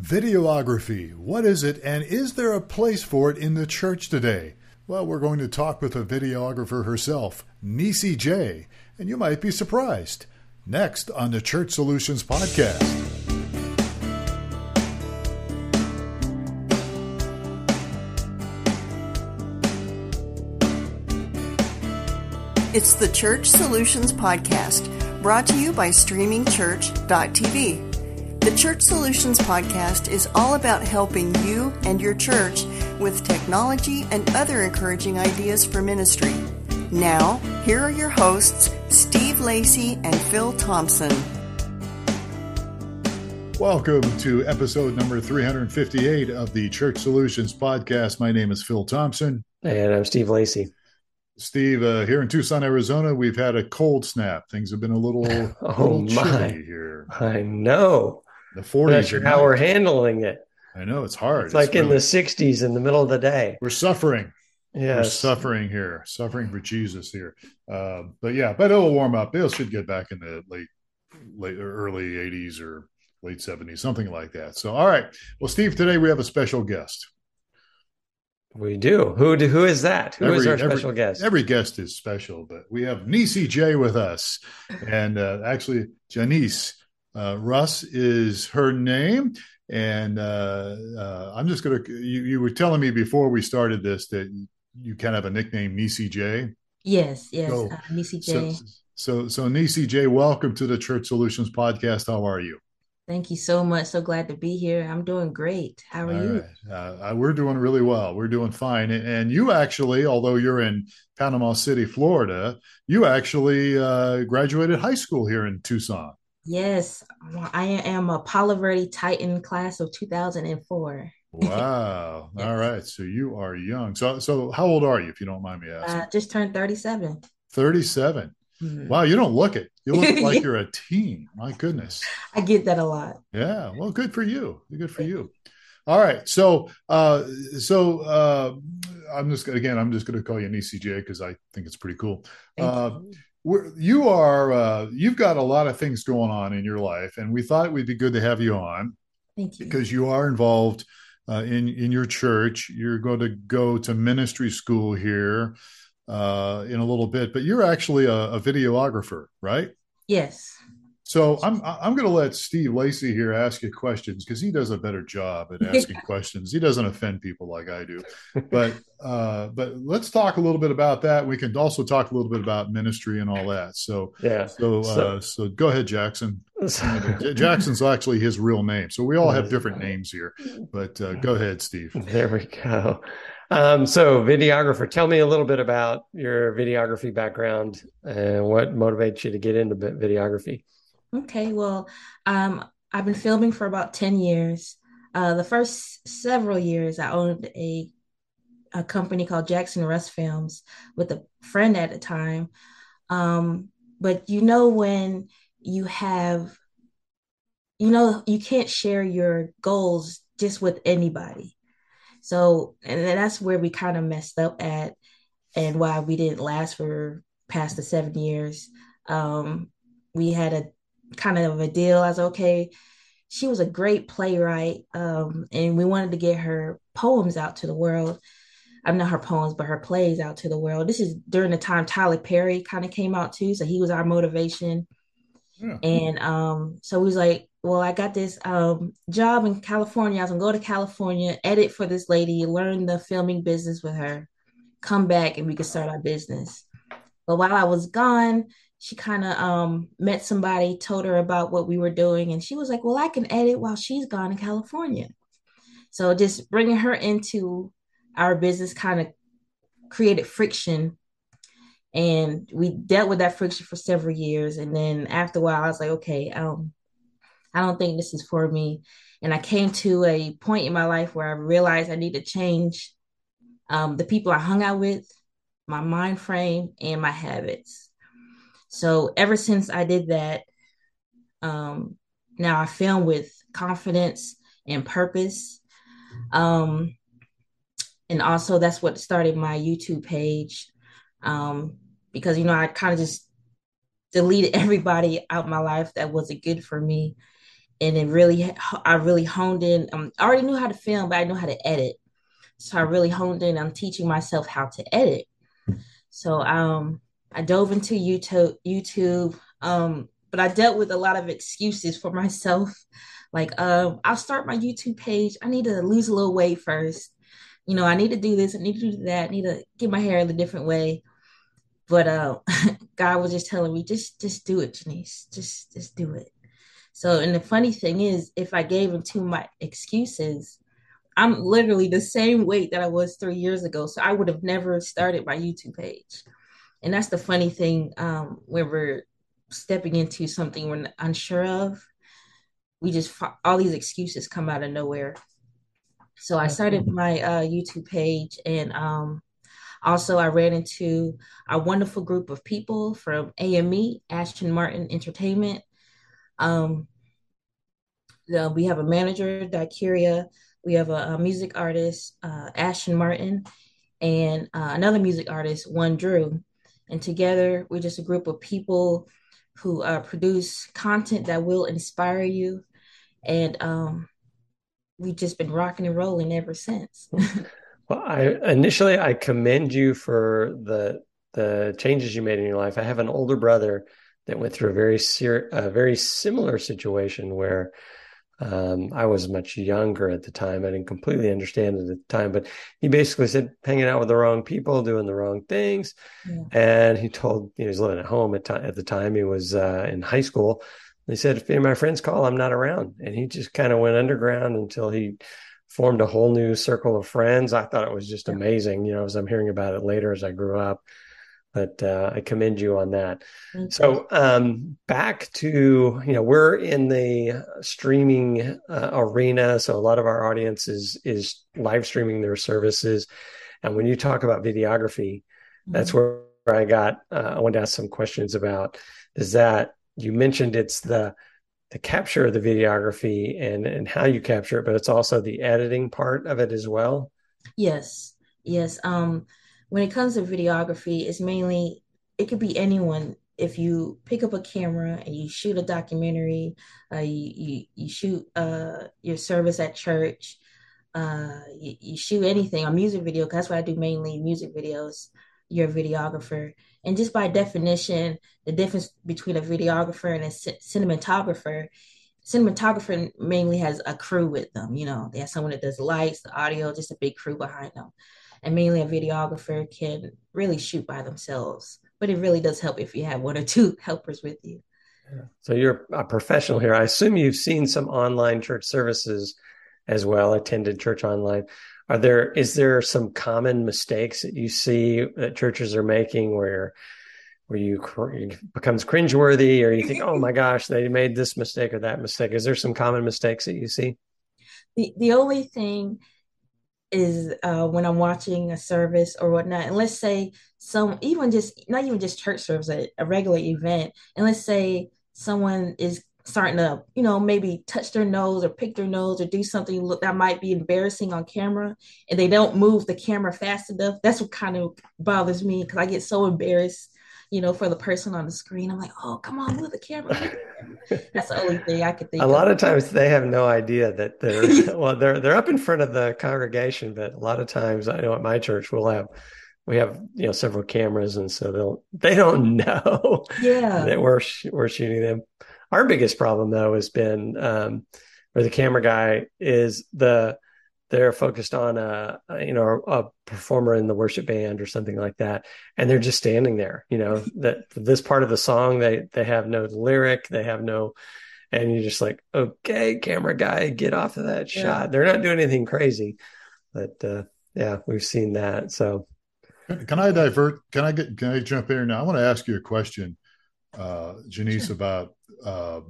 Videography. What is it, and is there a place for it in the church today? Well, we're going to talk with a videographer herself, Nisi J, and you might be surprised. Next on the Church Solutions Podcast. It's the Church Solutions Podcast, brought to you by StreamingChurch.tv. The Church Solutions Podcast is all about helping you and your church with technology and other encouraging ideas for ministry. Now, here are your hosts, Steve Lacey and Phil Thompson. Welcome to episode number 358 of the Church Solutions Podcast. My name is Phil Thompson. And I'm Steve Lacey. Steve, uh, here in Tucson, Arizona, we've had a cold snap. Things have been a little, oh little my. chilly here. I know. The 40s. not sure are how we're handling it. I know it's hard. It's like in the 60s in the middle of the day. we're suffering. We're Yes. suffering here, suffering for Jesus here. Um, but yeah, but it'll warm up. It should get back in the late, late or early 80s or late 70s, something like that. So, all right. Well, Steve, today we have a special guest. We do. Who do, who is that? Who is Every- our every- special guest? Every guest is special, but we have Nisi J with us, and uh, actually Janise uh, Russ is her name. And uh, uh, I'm just gonna. You, you were telling me before we started this that you kind of have a nickname, Nisi J. Yes, yes, So- uh, Nisi So, J. so, so Nisi J, welcome to the Church Solutions podcast. How are you? Thank you so much. So glad to be here. I'm doing great. How are All you? right. Uh, we're doing really well. We're doing fine. And, and you actually, although you're in Panama City, Florida, you actually uh, graduated high school here in Tucson. Yes, I am a Palo Verde Titan class of 2004. Wow. Yes. All right. So you are young. So, so how old are you, if you don't mind me asking? Uh, just turned 37. 37. Mhm. Wow. You don't look it. You look like you're a teen. My goodness. I get that a lot. Yeah, well, good for you. Good for you. All right, so uh, so uh, I'm just again, I'm just going to call you Nisi J because I think it's pretty cool. Uh. We're, you are uh, you've got a lot of things going on in your life, and we thought it would be good to have you on Thank you. because you are involved uh, in in your church. You're going to go to ministry school here uh, in a little bit, but you're actually a, a videographer, right? Yes. So I'm I'm going to let Steve Lacey here ask you questions because he does a better job at asking questions. He doesn't offend people like I do. But uh, but let's talk a little bit about that. We can also talk a little bit about ministry and all that. So Yeah. so uh, so go ahead, Jackson. Jackson's actually his real name. So we all have different names here. But uh, go ahead, Steve. there we go. Um, so, videographer, tell me a little bit about your videography background and what motivates you to get into videography. Okay, well, um, I've been filming for about 10 years. Uh, the first several years, I owned a a company called Jackson Russ Films with a friend at the time. Um, but you know when you have, you know, you can't share your goals just with anybody. So, and that's where we kind of messed up at, and why we didn't last for past the seven years. Um, we had a kind of a deal. As okay. She was a great playwright um, and we wanted to get her poems out to the world. I'm not her poems but her plays out to the world. This is during the time tyler perry kind of came out too so he was our motivation. Yeah. and um, so we was like well i got this um, job in california. I was gonna go to california edit for this lady learn the filming business with her come back and we could start our business. But while i was gone she kind of um, met somebody, told her about what we were doing, and she was like, "Well, I can edit while she's gone in California." So just bringing her into our business kind of created friction, and we dealt with that friction for several years. And then after a while, I was like, "Okay, um, I don't think this is for me." And I came to a point in my life where I realized I need to change um, the people I hung out with, my mind frame, and my habits. So ever since I did that, um, now I film with confidence and purpose. Um, and also that's what started my YouTube page. Um, because you know, I kind of just deleted everybody out my life that wasn't good for me. and it really I really honed in. Um, I already knew how to film, but I knew how to edit. So I really honed in on teaching myself how to edit. So um, I dove into YouTube. YouTube, um, but I dealt with a lot of excuses for myself. Like, um, I'll start my YouTube page. I need to lose a little weight first. You know, I need to do this. I need to do that. I need to get my hair in a different way. But uh, God was just telling me, just just do it, Janise. Just just do it. So, and the funny thing is, if I gave too much excuses, I'm literally the same weight that I was three years ago. So I would have never started my YouTube page. And that's the funny thing um, when we're stepping into something we're unsure of. We just all these excuses come out of nowhere. So I started my uh, YouTube page, and um, also I ran into a wonderful group of people from AME, Ashton Martin Entertainment. Um, the, we have a manager, Dakiria. We have a, a music artist, uh, Ashton Martin, and uh, another music artist, One Drew. And together, we're just a group of people who uh, produce content that will inspire you. And um, we've just been rocking and rolling ever since. well, I initially I commend you for the the changes you made in your life. I have an older brother that went through a very ser- a very similar situation where um, I was much younger at the time. I didn't completely understand it at the time, but he basically said hanging out with the wrong people, doing the wrong things. Yeah. And he told, you know, he was living at home at, t- at the time. He was uh, in high school. He said, if any of my friends call, I'm not around. And he just kind of went underground until he formed a whole new circle of friends. I thought it was just amazing, you know, as I'm hearing about it later as I grew up but uh, I commend you on that. So um, back to you know we're in the streaming uh, arena, so a lot of our audience is is live streaming their services, and when you talk about videography, mm-hmm. that's where I got. Uh, I wanted to ask some questions about. Is that you mentioned it's the the capture of the videography and and how you capture it, but it's also the editing part of it as well. Yes, yes. Um, when it comes to videography, it's mainly it could be anyone. If you pick up a camera and you shoot a documentary, uh, you, you, you shoot uh, your service at church, uh, you, you, shoot anything, a music video. Cause that's what I do mainly, music videos. You're a videographer, and just by definition, the difference between a videographer and a c- cinematographer cinematographer mainly has a crew with them. You know, they have someone that does lights, the audio, just a big crew behind them and mainly a videographer can really shoot by themselves. But it really does help if you have one or two helpers with you. So you're a professional here. I assume you've seen some online church services as well, attended church online. Are there is there some common mistakes that you see that churches are making where where you becomes cringeworthy or you think, oh my gosh, they made this mistake or that mistake? Is there some common mistakes that you see? The the only thing is uh, when I'm watching a service or whatnot, and let's say some even just not even just church service, a, a regular event, and let's say someone is starting to you know maybe touch their nose or pick their nose or do something that might be embarrassing on camera and they don't move the camera fast enough that's what kind of bothers me because i get so embarrassed you know, for the person on the screen. I'm like, oh, come on, move the camera. That's the only thing I could think. A of. lot of times they have no idea that they're well, they're they're up in front of the congregation, but a lot of times I know at my church we'll have we have you know several cameras, and so they'll they don't know yeah that we're we're shooting them. Our biggest problem though has been um, where the camera guy is the they're focused on a, a, you know a performer in the worship band or something like that. And they're just standing there you know that this part of the song they they have no lyric they have no and you're just like okay camera guy get off of that yeah. shot. They're not doing anything crazy but uh yeah we've seen that so. Can i divert can i get can i jump in now? I want to ask you a question uh janise sure. about uh,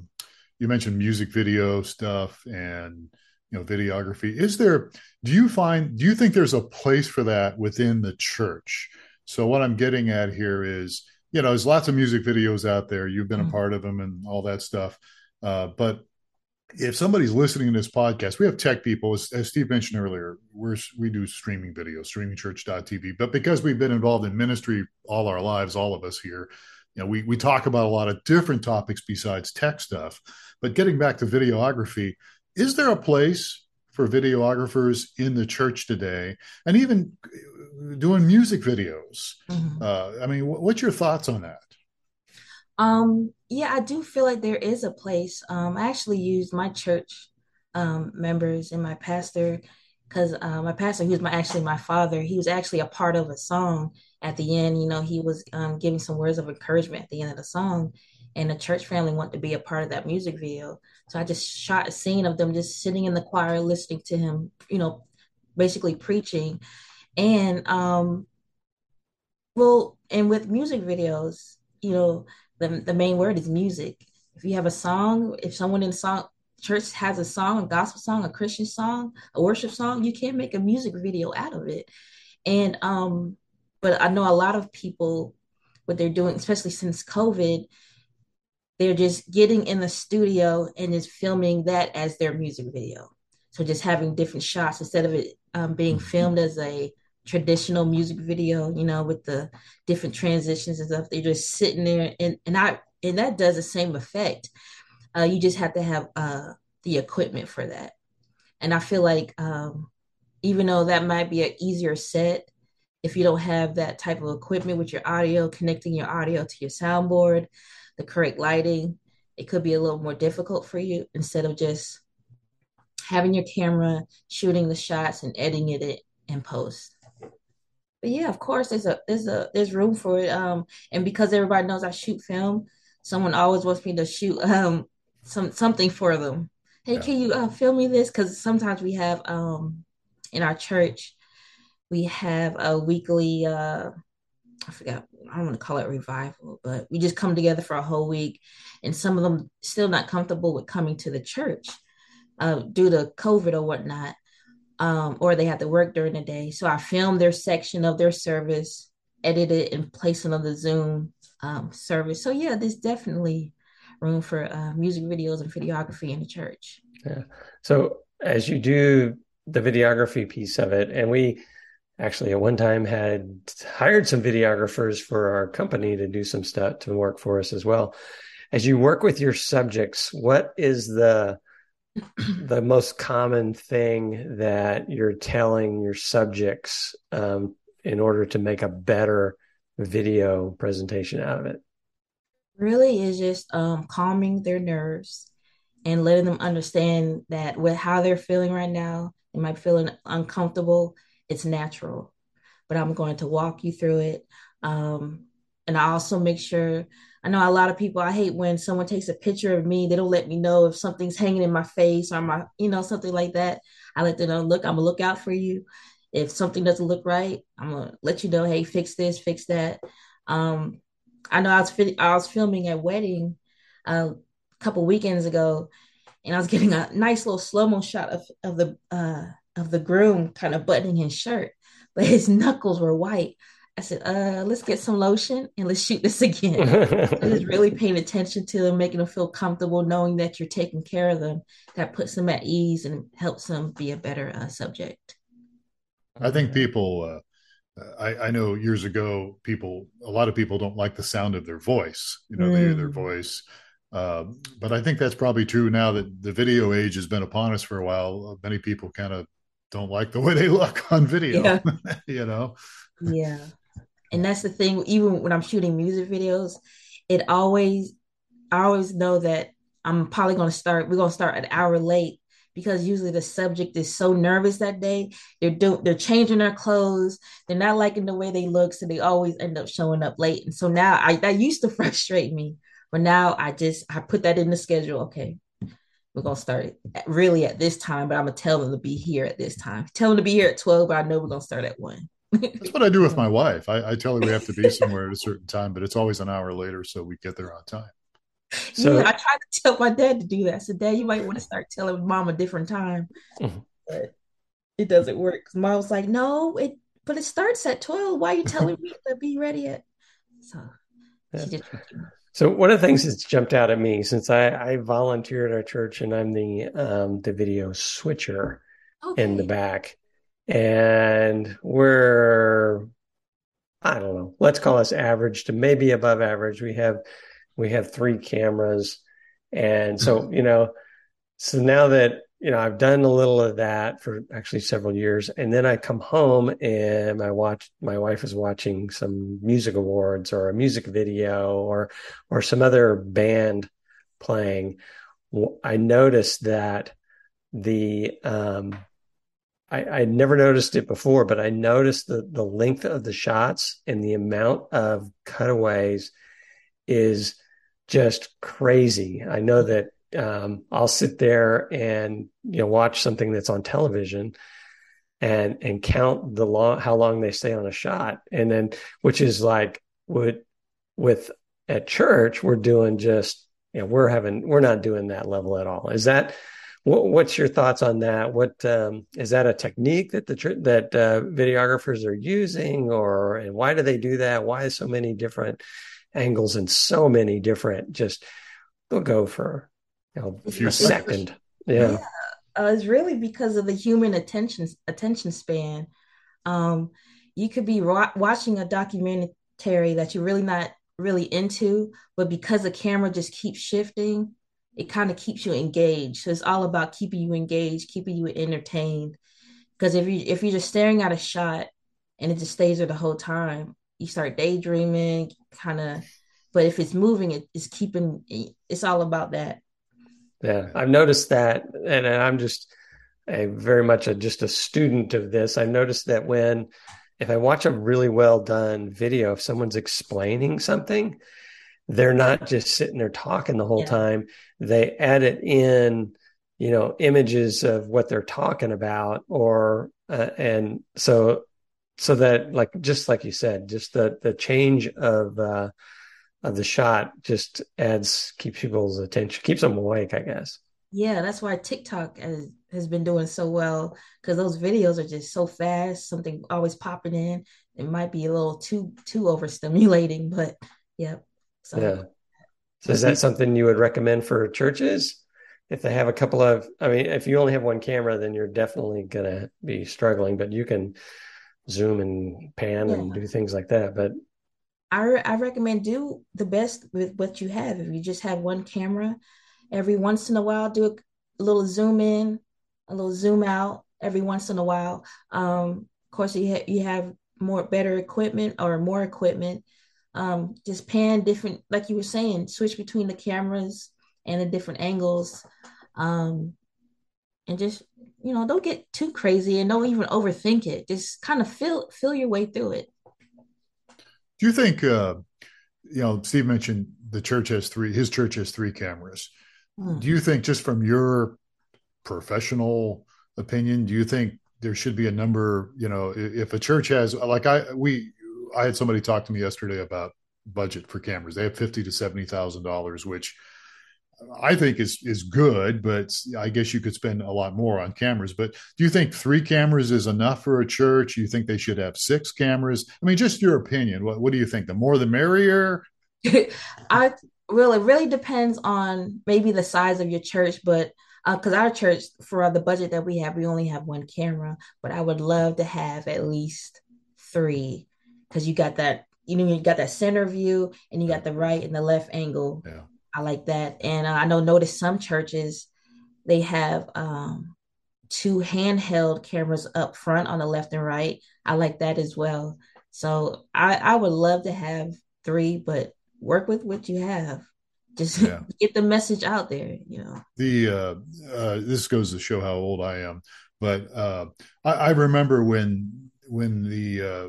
you mentioned music video stuff and you know videography. Is there do you find do you think there's a place for that within the church? So what i'm getting at here is you know there's lots of music videos out there. You've been mm-hmm. a part of them and all that stuff. Uh, but if somebody's listening to this podcast we have tech people. As, as steve mentioned earlier we're we do streaming videos streamingchurch.tv but because we've been involved in ministry all our lives all of us here you know, we we talk about a lot of different topics besides tech stuff. But getting back to videography, is there a place for videographers in the church today, and even doing music videos? Mm-hmm. Uh, I mean, what's your thoughts on that? Um, yeah, I do feel like there is a place. Um, I actually used my church um, members and my pastor because uh, my pastor, who's my actually my father, he was actually a part of a song at the end. You know, he was um, giving some words of encouragement at the end of the song, and the church family wanted to be a part of that music video. So I just shot a scene of them just sitting in the choir, listening to him, you know, basically preaching, and um, well, and with music videos, you know, the, the main word is music. If you have a song, if someone in song church has a song, a gospel song, a Christian song, a worship song, you can't make a music video out of it. And um, but I know a lot of people what they're doing, especially since COVID, they're just getting in the studio and just filming that as their music video. So just having different shots instead of it um, being mm-hmm. filmed as a traditional music video, you know, with the different transitions and stuff. They're just sitting there, and and I and that does the same effect. Uh, you just have to have uh, the equipment for that, and I feel like um, even though that might be an easier set, if you don't have that type of equipment with your audio, connecting your audio to your soundboard, the correct lighting, it could be a little more difficult for you instead of just having your camera shooting the shots and editing it in post but yeah, of course, there's a there's a there's room for it. Um, and because everybody knows I shoot film, someone always wants me to shoot um some something for them. Hey, yeah. can you uh, film me this? Because sometimes we have um in our church we have a weekly uh I forgot I don't want to call it revival, but we just come together for a whole week, and some of them still not comfortable with coming to the church uh, due to COVID or whatnot um, or they have to work during the day. So I filmed their section of their service, edited and placed on the Zoom um, service. So yeah, there's definitely room for uh, music videos and videography in the church. Yeah. So as you do the videography piece of it, and we actually at one time had hired some videographers for our company to do some stuff to work for us as well. As you work with your subjects, what is the the most common thing that you're telling your subjects um, in order to make a better video presentation out of it? Really is just um, calming their nerves and letting them understand that with how they're feeling right now, they might be feeling uncomfortable. It's natural, but I'm going to walk you through it. Um, and I also make sure I know a lot of people, I hate when someone takes a picture of me, they don't let me know if something's hanging in my face or my, you know, something like that. I let them know, look, I'm gonna look out for you. If something doesn't look right, I'm gonna let you know, hey, fix this, fix that. Um, I know I was I was filming a wedding uh, a couple weekends ago, and I was getting a nice little slow mo shot of of the uh, of the groom kind of buttoning his shirt, but his knuckles were white. I said, uh, let's get some lotion and let's shoot this again. just really paying attention to them, making them feel comfortable, knowing that you're taking care of them. That puts them at ease and helps them be a better uh, subject. I think people, uh, I, I, know years ago, people, a lot of people don't like the sound of their voice, you know, mm. they hear their voice. Uh, but I think that's probably true now that the video age has been upon us for a while. Many people kind of don't like the way they look on video, yeah. you know? Yeah. And that's the thing even when i'm shooting music videos it always i always know that i'm probably going to start we're going to start an hour late because usually the subject is so nervous that day. They're doing they're changing their clothes. They're not liking the way they look so they always end up showing up late. And so now i that used to frustrate me but now i just i put that in the schedule okay we're gonna start really at this time but i'm gonna tell them to be here at this time tell them to be here at 12 but i know we're gonna start at 1 that's what I do with my wife. I, I, tell her we have to be somewhere at a certain time, but it's always an hour later, so we get there on time. So yeah, I tried to tell my dad to do that. So, Dad, you might want to start telling mom a different time, mm-hmm. but it doesn't work. Because mom was like, "No, it, but it starts at twelve. Why are you telling me to be ready at?" So, yeah. So one of the things that's jumped out at me since I, I volunteer at our church and I'm the um, the video switcher okay. in the back and we're I don't know. Let's call us average to maybe above average. We have we have three cameras, and so you know, so now that you know I've done a little of that for actually several years, and then I come home and my watch my wife is watching some music awards or a music video or or some other band playing. I noticed that the um, I, I never noticed it before, but I noticed the the length of the shots and the amount of cutaways is just crazy. I know that um, I'll sit there and you know watch something that's on television and and count the long how long they stay on a shot, and then which is like would with at church we're doing just you know we're having we're not doing that level at all. Is that what, what's your thoughts on that? What um, is that a technique that the that uh, videographers are using, or and why do they do that? Why so many different angles and so many different? Just they'll go for you know, a, a second. Yeah, yeah. Uh, it's really because of the human attention attention span. Um, you could be wa- watching a documentary that you're really not really into, but because the camera just keeps shifting, it kind of keeps you engaged. So it's all about keeping you engaged, keeping you entertained. Because if you if you're just staring at a shot and it just stays there the whole time, you start daydreaming, kind of. But if it's moving, it, it's keeping. It's all about that. Yeah, I've noticed that, and I'm just a very much a just a student of this. I've noticed that when if I watch a really well done video, if someone's explaining something, they're not just sitting there talking the whole yeah. time they edit in you know images of what they're talking about or uh, and so so that like just like you said just the the change of uh of the shot just adds keeps people's attention keeps them awake i guess yeah that's why tiktok has, has been doing so well because those videos are just so fast something always popping in it might be a little too too overstimulating but yep so yeah so is that something you would recommend for churches? If they have a couple of, I mean, if you only have one camera, then you're definitely going to be struggling, but you can zoom and pan yeah. and do things like that. But I, I recommend do the best with what you have. If you just have one camera, every once in a while, do a little zoom in, a little zoom out every once in a while. Um, of course, you, ha- you have more better equipment or more equipment um, just pan different, like you were saying, switch between the cameras and the different angles, um, and just you know don't get too crazy and don't even overthink it. Just kind of feel feel your way through it. Do you think? Uh, you know, Steve mentioned the church has three. His church has three cameras. Mm. Do you think, just from your professional opinion, do you think there should be a number? You know, if a church has like I we I had somebody talk to me yesterday about budget for cameras. They have fifty to seventy thousand dollars, which I think is is good, but I guess you could spend a lot more on cameras. But do you think three cameras is enough for a church? You think they should have six cameras? I mean, just your opinion. What what do you think? The more the merrier. I well, it really depends on maybe the size of your church, but because uh, our church, for the budget that we have, we only have one camera. But I would love to have at least three because you got that you know you got that center view and you got the right and the left angle. Yeah. I like that, and uh, I know notice some churches they have um, two handheld cameras up front on the left and right. I like that as well. So I, I would love to have three, but work with what you have. Just yeah. get the message out there. You know. The uh, uh, this goes to show how old I am, but uh, I, I remember when when the uh,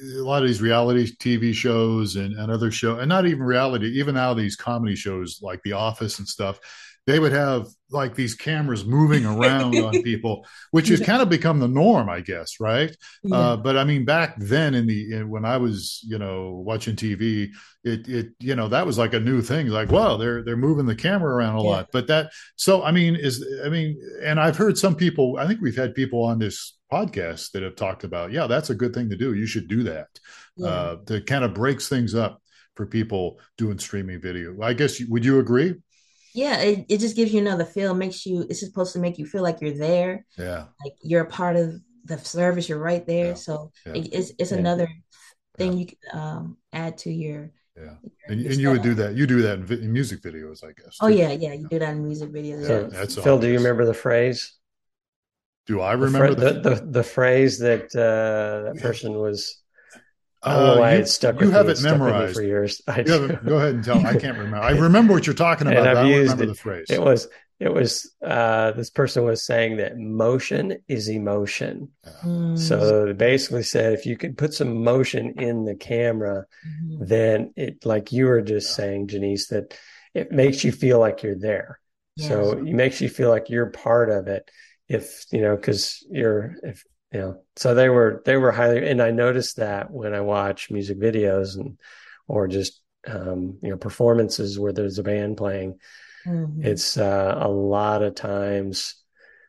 a lot of these reality TV shows and, and other show, and not even reality, even now these comedy shows like The Office and stuff, they would have like these cameras moving around on people, which has kind of become the norm, I guess, right? Yeah. Uh, but I mean, back then in the in, when I was, you know, watching TV, it it you know that was like a new thing. Like, wow, they're they're moving the camera around a yeah. lot. But that so I mean is I mean, and I've heard some people. I think we've had people on this podcast that have talked about, yeah, that's a good thing to do. You should do that. Yeah. Uh, to kind of breaks things up for people doing streaming video. I guess would you agree? yeah it, it just gives you another feel makes you it's supposed to make you feel like you're there yeah like you're a part of the service you're right there yeah. so yeah. It, it's it's another thing yeah. you can um, add to your. Yeah, and, and you would do that. You do that in, vi- in music videos, I guess. Oh, too. Oh yeah, yeah, you do that in music videos. So, yeah. That's Phil, do you remember the phrase? Do I remember the the, the, the phrase that uh, that person was? Oh, I don't know uh, why uh, you, stuck you have me. it memorized for years. I go ahead and tell. I can't remember. I remember what you're talking about. I don't remember it. the phrase. It was it was uh, this person was saying that motion is emotion. Mm. So they basically said if you could put some motion in the camera, mm-hmm. then it like you were just yeah. saying, Janise, that it makes you feel like you're there. Yes. So it makes you feel like you're part of it if you know because you're if you know so they were they were highly and i noticed that when i watch music videos and or just um you know performances where there's a band playing mm-hmm. it's uh, a lot of times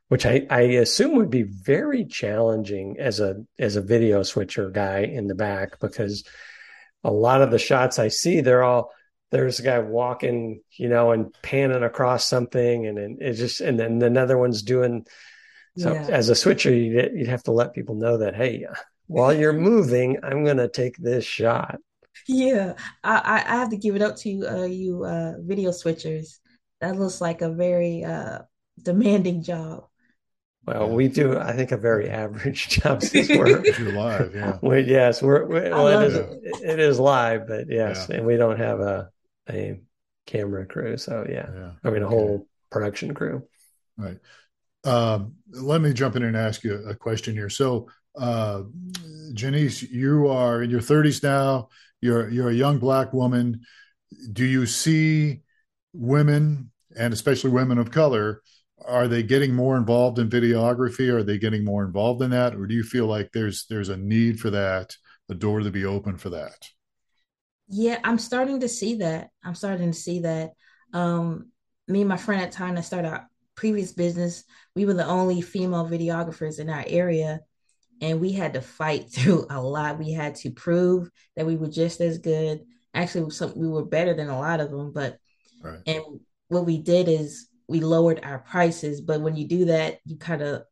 which I, I assume would be very challenging as a as a video switcher guy in the back because a lot of the shots I see they're all there's a guy walking, you know, and panning across something, and, and it just, and then another one's doing. So yeah. as a switcher, you'd, you'd have to let people know that, hey, while you're moving, I'm going to take this shot. Yeah, I, I have to give it up to you, uh, you, uh, video switchers. That looks like a very uh, demanding job. Well, we do, I think, a very average job since we're live. Yeah. We, yes, we're, we're well, it is, it is live, but yes, yeah. and we don't have a a camera crew. So yeah, yeah. I mean a okay. whole production crew. Right. Um, let me jump in and ask you a question here. So, uh, Janise, you are in your 30s now. You're you're a young black woman. Do you see women, and especially women of color, are they getting more involved in videography? Are they getting more involved in that, or do you feel like there's there's a need for that, a door to be open for that? Yeah, I'm starting to see that. I'm starting to see that. Um, me and my friend at time that started our previous business, we were the only female videographers in our area. And we had to fight through a lot. We had to prove that we were just as good. Actually, some, we were better than a lot of them. But right. and what we did is we lowered our prices. But when you do that, you kind of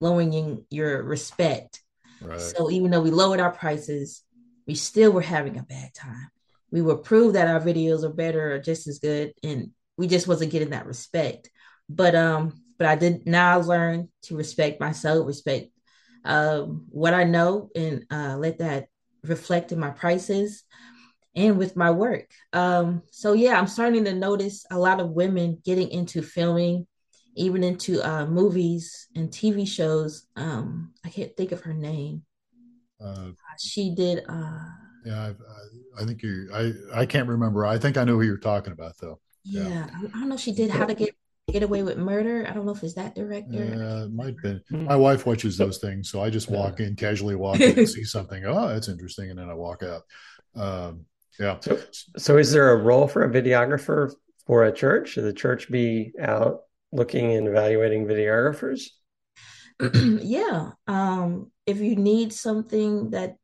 lowering your respect. Right. So even though we lowered our prices, we still were having a bad time we would prove that our videos are better or just as good and we just wasn't getting that respect. But um but i did now learn to respect myself respect um what i know and uh let that reflect in my prices and with my work. Um so yeah i'm starting to notice a lot of women getting into filming even into uh movies and tv shows. Um i can't think of her name. Uh, she did uh yeah, I've, I, I think you. I I can't remember. I think I know who you're talking about though. Yeah, yeah. I don't know. She did How to Get Get Away with Murder. I don't know if it's that director. Yeah, it might be. Hmm. My wife watches those things, so I just walk in, casually walk in, and see something. Oh, that's interesting, and then I walk out. Um, yeah. So, so is there a role for a videographer for a church? Should the church be out looking and evaluating videographers? yeah. Um, if you need something that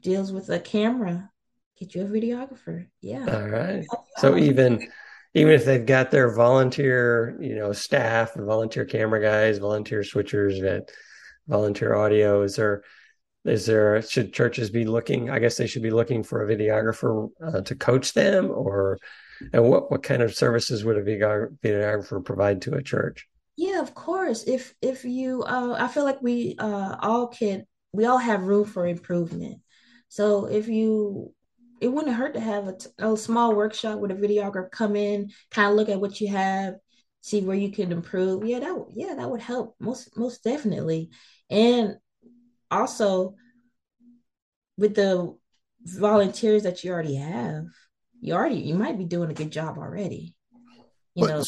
deals with a camera, get you a videographer. Yeah. All right. So even even if they've got their volunteer, you know, staff and volunteer camera guys, volunteer switchers, that volunteer audio, is there is there should churches be looking? I guess they should be looking for a videographer uh, to coach them, or and what what kind of services would a videographer provide to a church? Yeah, of course. If if you, uh, I feel like we uh, all can, we all have room for improvement. So if you, it wouldn't hurt to have a, a small workshop with a videographer come in, kind of look at what you have, see where you can improve. Yeah, that yeah that would help most most definitely. And also with the volunteers that you already have, you already you might be doing a good job already. You but, know,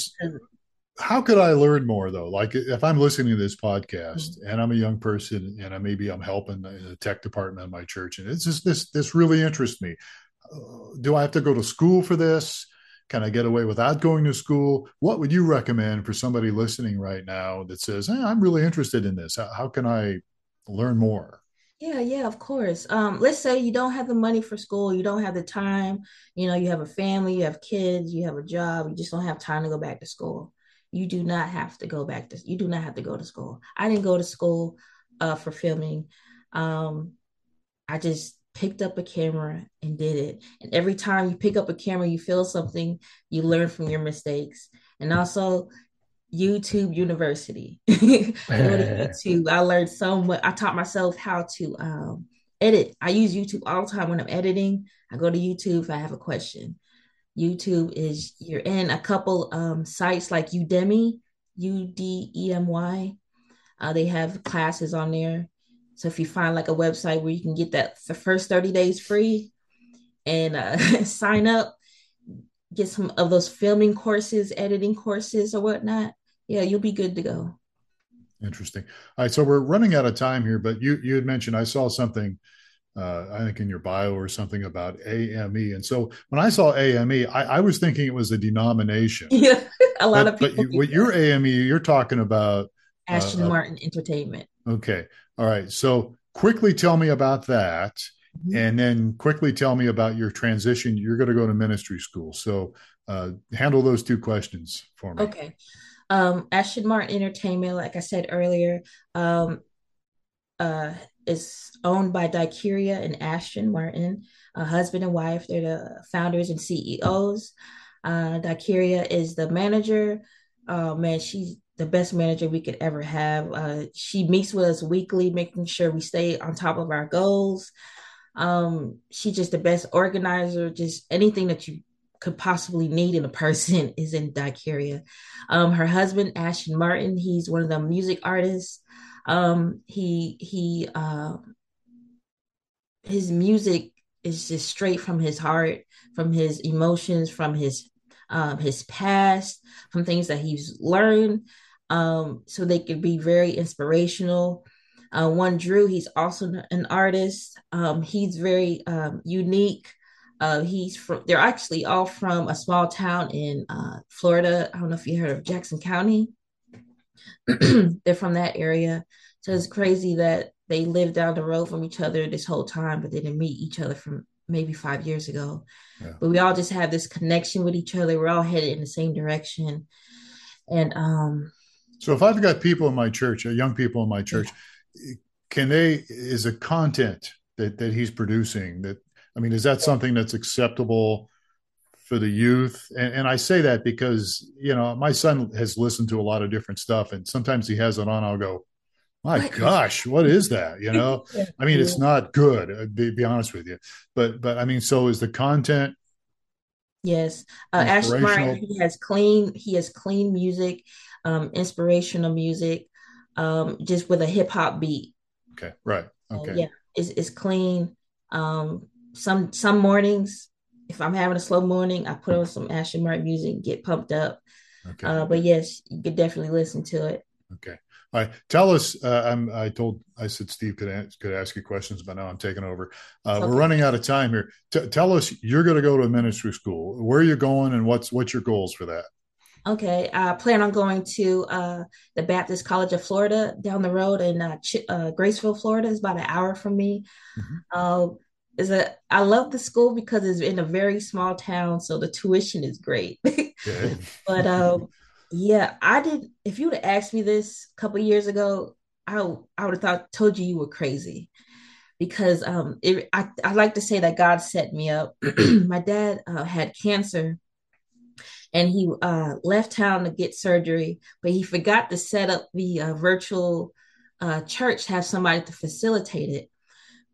how could I learn more though? Like if I'm listening to this podcast mm-hmm. and I'm a young person and I, maybe I'm helping in the tech department of my church and it's just this this really interests me. Uh, do I have to go to school for this? Can I get away without going to school? What would you recommend for somebody listening right now that says, hey, I'm really interested in this? How, how can I learn more? Yeah, yeah, of course. Um, let's say you don't have the money for school, you don't have the time, you know, you have a family, you have kids, you have a job, you just don't have time to go back to school you do not have to go back to you do not have to go to school i didn't go to school uh, for filming um, i just picked up a camera and did it. And every time you pick up a camera, you feel something, you learn from your mistakes. And also, YouTube University. YouTube. I learned so much. I taught myself how to um, edit. I use YouTube all the time when I'm editing. I go to YouTube if I have a question. YouTube is you're in a couple um, sites like Udemy, U D E M Y. Uh, they have classes on there. So if you find like a website where you can get that the first 30 days free and uh, sign up, get some of those filming courses, editing courses, or whatnot, yeah, you'll be good to go. Interesting. All right, so we're running out of time here, but you you had mentioned I saw something, uh, I think in your bio or something about AME, and so when I saw AME, I, I was thinking it was a denomination. Yeah, a lot but, of people. But you, what your AME, you're talking about Ashton uh, Martin Entertainment. Okay, all right. So quickly tell me about that. Mm-hmm. And then quickly tell me about your transition. You're going to go to ministry school. So uh, handle those two questions for me. Okay. Um, Ashton Martin Entertainment, like I said earlier, um, uh, is owned by Dicuria and Ashton Martin, a husband and wife. They're the founders and CEOs. Uh, is the manager. Uh, man, she's the best manager we could ever have. Uh, she meets with us weekly, making sure we stay on top of our goals. Um, she's just the best organizer. Just anything that you could possibly need in a person is in Dicuria. Um, her husband, Ashton Martin, he's one of the music artists. Um, he he uh, his music is just straight from his heart, from his emotions, from his um, his past, from things that he's learned, um, so they could be very inspirational. Uh, one Drew, he's also an artist. Um, he's very um, unique. Uh, he's from. They're actually all from a small town in uh, Florida. I don't know if you heard of Jackson County. they're from that area, so it's crazy that they lived down the road from each other this whole time, but they didn't meet each other from maybe five years ago. Yeah. But we all just have this connection with each other. We're all headed in the same direction, and um, so if I've got people in my church, uh, young people in my church, can they is a content that that he's producing that I mean, is that something that's acceptable for the youth? And, and I say that because you know my son has listened to a lot of different stuff, and sometimes he has it on. I'll go, my gosh, what is that? You know, I mean, it's not good. Uh, be, be honest with you, but but I mean, so is the content Yes, uh, Ashton Martin. He has clean. He has clean music um, inspirational music, um, just with a hip hop beat. Okay, right. Okay. yeah, it's, it's clean. Um, some some mornings, if I'm having a slow morning, I put on some Ashton Martin music, get pumped up. Okay. Uh, but yes, you could definitely listen to it. Okay. All right. Tell us. Uh, I'm, I told. I said Steve could ask, could ask you questions, but now I'm taking over. Uh, okay. We're running out of time here. T- tell us. You're going to go to a ministry school. Where are you going, and what's what's your goals for that? Okay, I plan on going to uh, the Baptist College of Florida down the road in uh, Ch- uh, Graceville, Florida. It's about an hour from me. Mm-hmm. Is a I love the school because it's in a very small town, so the tuition is great. but um, yeah, I did. If you would have asked me this a couple years ago, I I would have thought told you you were crazy because um, it, I I like to say that God set me up. My dad uh, had cancer and he uh, left town to get surgery, but he forgot to set up the uh, virtual uh, church have somebody to facilitate it.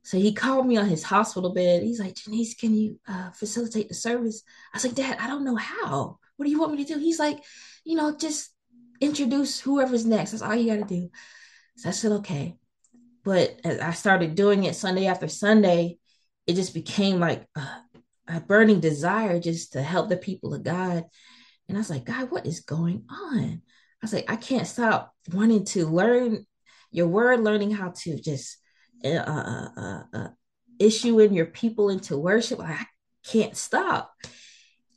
So he called me on his hospital bed. He's like, Janise, can you uh, facilitate the service? I was like, Dad, I don't know how. What do you want me to do? He's like, you know, just introduce whoever's next. That's all you got to do. So I said, okay. But as I started doing it Sunday after Sunday, it just became like a, a burning desire just to help the people of God. And I was like, God, what is going on? I was like, I can't stop wanting to learn your word, learning how to just uh, uh, uh, uh issue in your people into worship. Like, I can't stop.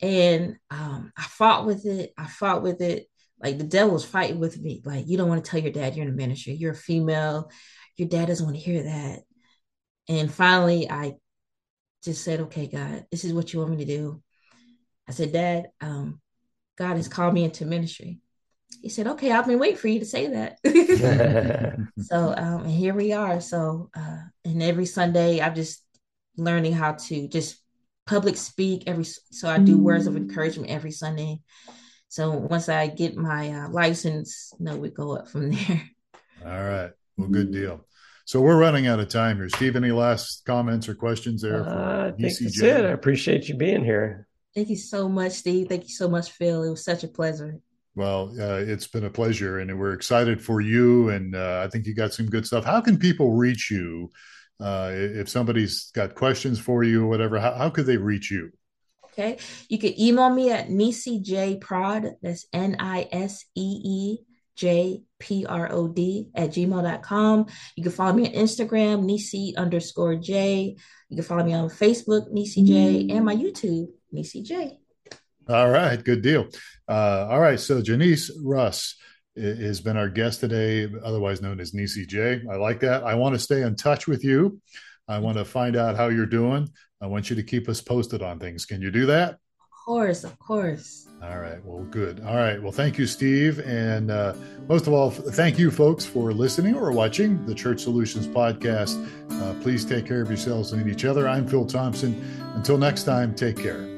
And um, I fought with it. I fought with it. Like the devil's fighting with me. Like, you don't want to tell your dad you're in a ministry. You're a female. Your dad doesn't want to hear that. And finally, I just said, okay, God, this is what you want me to do. I said, Dad, um, God has called me into ministry. He said, okay, I've been waiting for you to say that. so, um, and here we are. So, uh, and every Sunday, I'm just learning how to just public speak every so I do words of encouragement every Sunday. So once I get my uh, license, you know, we go up from there. All right. Well, good deal. So we're running out of time here. Steve, any last comments or questions there? Uh, I think that's it. I appreciate you being here. Thank you so much, Steve. Thank you so much, Phil. It was such a pleasure. Well, uh, it's been a pleasure, and we're excited for you. And uh, I think you got some good stuff. How can people reach you uh, if somebody's got questions for you or whatever? How, how could they reach you? Okay, you can email me at nisejprod. That's N I S E E J P R O D at gmail.com. You can follow me on Instagram, Nisi underscore J. You can follow me on Facebook, Nisi J, and my YouTube, Nisi J. All right, good deal. Uh, all right, so Janise Russ has been our guest today, otherwise known as Nisi J. I like that. I want to stay in touch with you. I want to find out how you're doing. I want you to keep us posted on things. Can you do that? Of course, of course. All right. Well, good. All right. Well, thank you, Steve. And uh, most of all, thank you, folks, for listening or watching the Church Solutions podcast. Uh, please take care of yourselves and each other. I'm Phil Thompson. Until next time, take care.